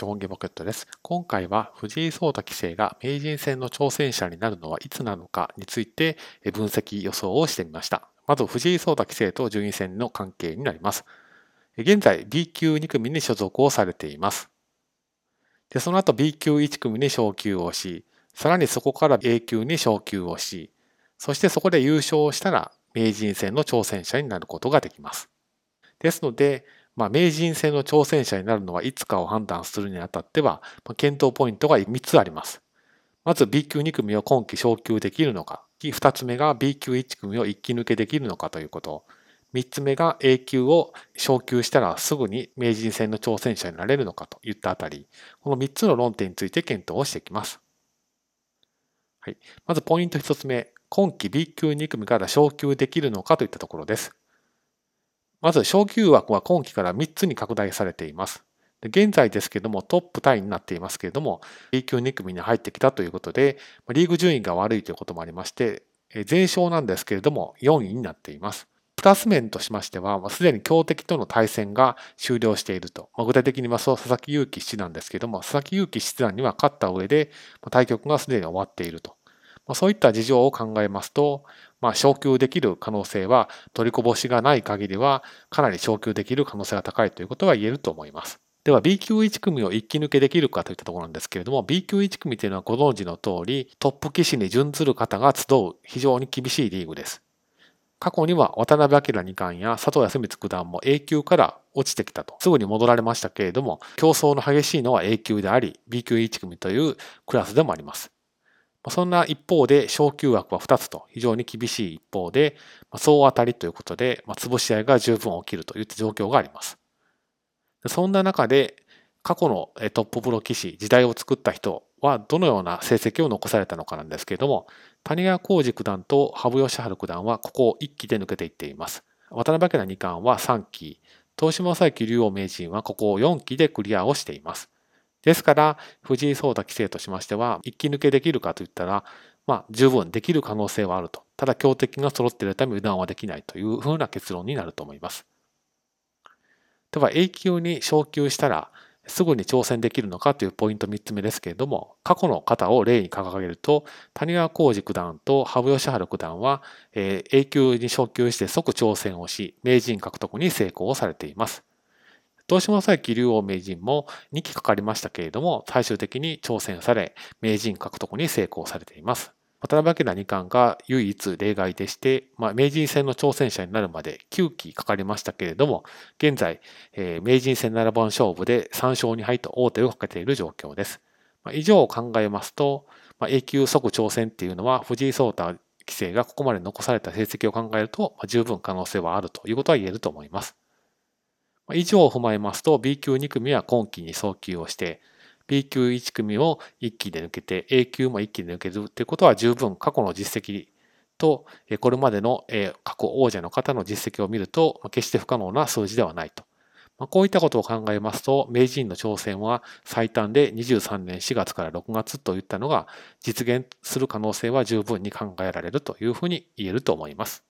資本家ポケットです。今回は藤井聡太棋聖が名人戦の挑戦者になるのはいつなのかについて分析予想をしてみました。まず藤井聡太棋聖と順位戦の関係になります。現在 B 級2組に所属をされています。でその後 B 級1組に昇級をし、さらにそこから A 級に昇級をし、そしてそこで優勝したら名人戦の挑戦者になることができます。ですので、まあ、名人戦の挑戦者になるのはいつかを判断するにあたっては、まあ、検討ポイントが3つあります。まず B 級2組を今季昇級できるのか、2つ目が B 級1組を一気抜けできるのかということ、3つ目が A 級を昇級したらすぐに名人戦の挑戦者になれるのかといったあたり、この3つの論点について検討をしていきます。はい、まずポイント1つ目、今季 B 級2組から昇級できるのかといったところです。まず、昇級枠は今期から3つに拡大されています。現在ですけどもトップタイになっていますけれども、B 級2組に入ってきたということで、リーグ順位が悪いということもありまして、全勝なんですけれども4位になっています。プラス面としましては、すでに強敵との対戦が終了していると。具体的に言いますと、佐々木勇気七段ですけれども、佐々木勇気七段には勝った上で、対局がすでに終わっていると。まそういった事情を考えますと、まあ、昇級できる可能性は取りこぼしがない限りはかなり昇級できる可能性が高いということは言えると思います。では B 級1組を一気抜けできるかといったところなんですけれども B 級1組というのはご存知の通りトップ棋士に準ずる方が集う非常に厳しいリーグです。過去には渡辺明二冠や佐藤康光九段も A 級から落ちてきたとすぐに戻られましたけれども競争の激しいのは A 級であり B 級1組というクラスでもあります。そんな一方で昇級枠は2つと非常に厳しい一方で、総当たりということで、潰し合いが十分起きるといった状況があります。そんな中で過去のトッププロ棋士、時代を作った人はどのような成績を残されたのかなんですけれども、谷川浩司九段と羽生善治九段はここを1期で抜けていっています。渡辺明二冠は3期、東島正幸竜王名人はここを4期でクリアをしています。ですから、藤井聡太棋聖としましては、一気抜けできるかといったら、まあ、十分できる可能性はあると。ただ、強敵が揃っているため油断はできないというふうな結論になると思います。では、A 級に昇級したら、すぐに挑戦できるのかというポイント3つ目ですけれども、過去の方を例に掲げると、谷川浩司九段と羽生善治九段は、A 級に昇級して即挑戦をし、名人獲得に成功をされています。東島佐伯竜王名人も2期かかりましたけれども、最終的に挑戦され、名人獲得に成功されています。渡辺明二冠が唯一例外でして、まあ、名人戦の挑戦者になるまで9期かかりましたけれども、現在、えー、名人戦7番勝負で3勝2敗と王手をかけている状況です。まあ、以上を考えますと、まあ、A 級即挑戦っていうのは藤井聡太棋聖がここまで残された成績を考えると、まあ、十分可能性はあるということは言えると思います。以上を踏まえますと B 級2組は今期に早急をして B 級1組を1期で抜けて A 級も1期で抜けるということは十分過去の実績とこれまでの過去王者の方の実績を見ると決して不可能な数字ではないと。こういったことを考えますと名人の挑戦は最短で23年4月から6月といったのが実現する可能性は十分に考えられるというふうに言えると思います。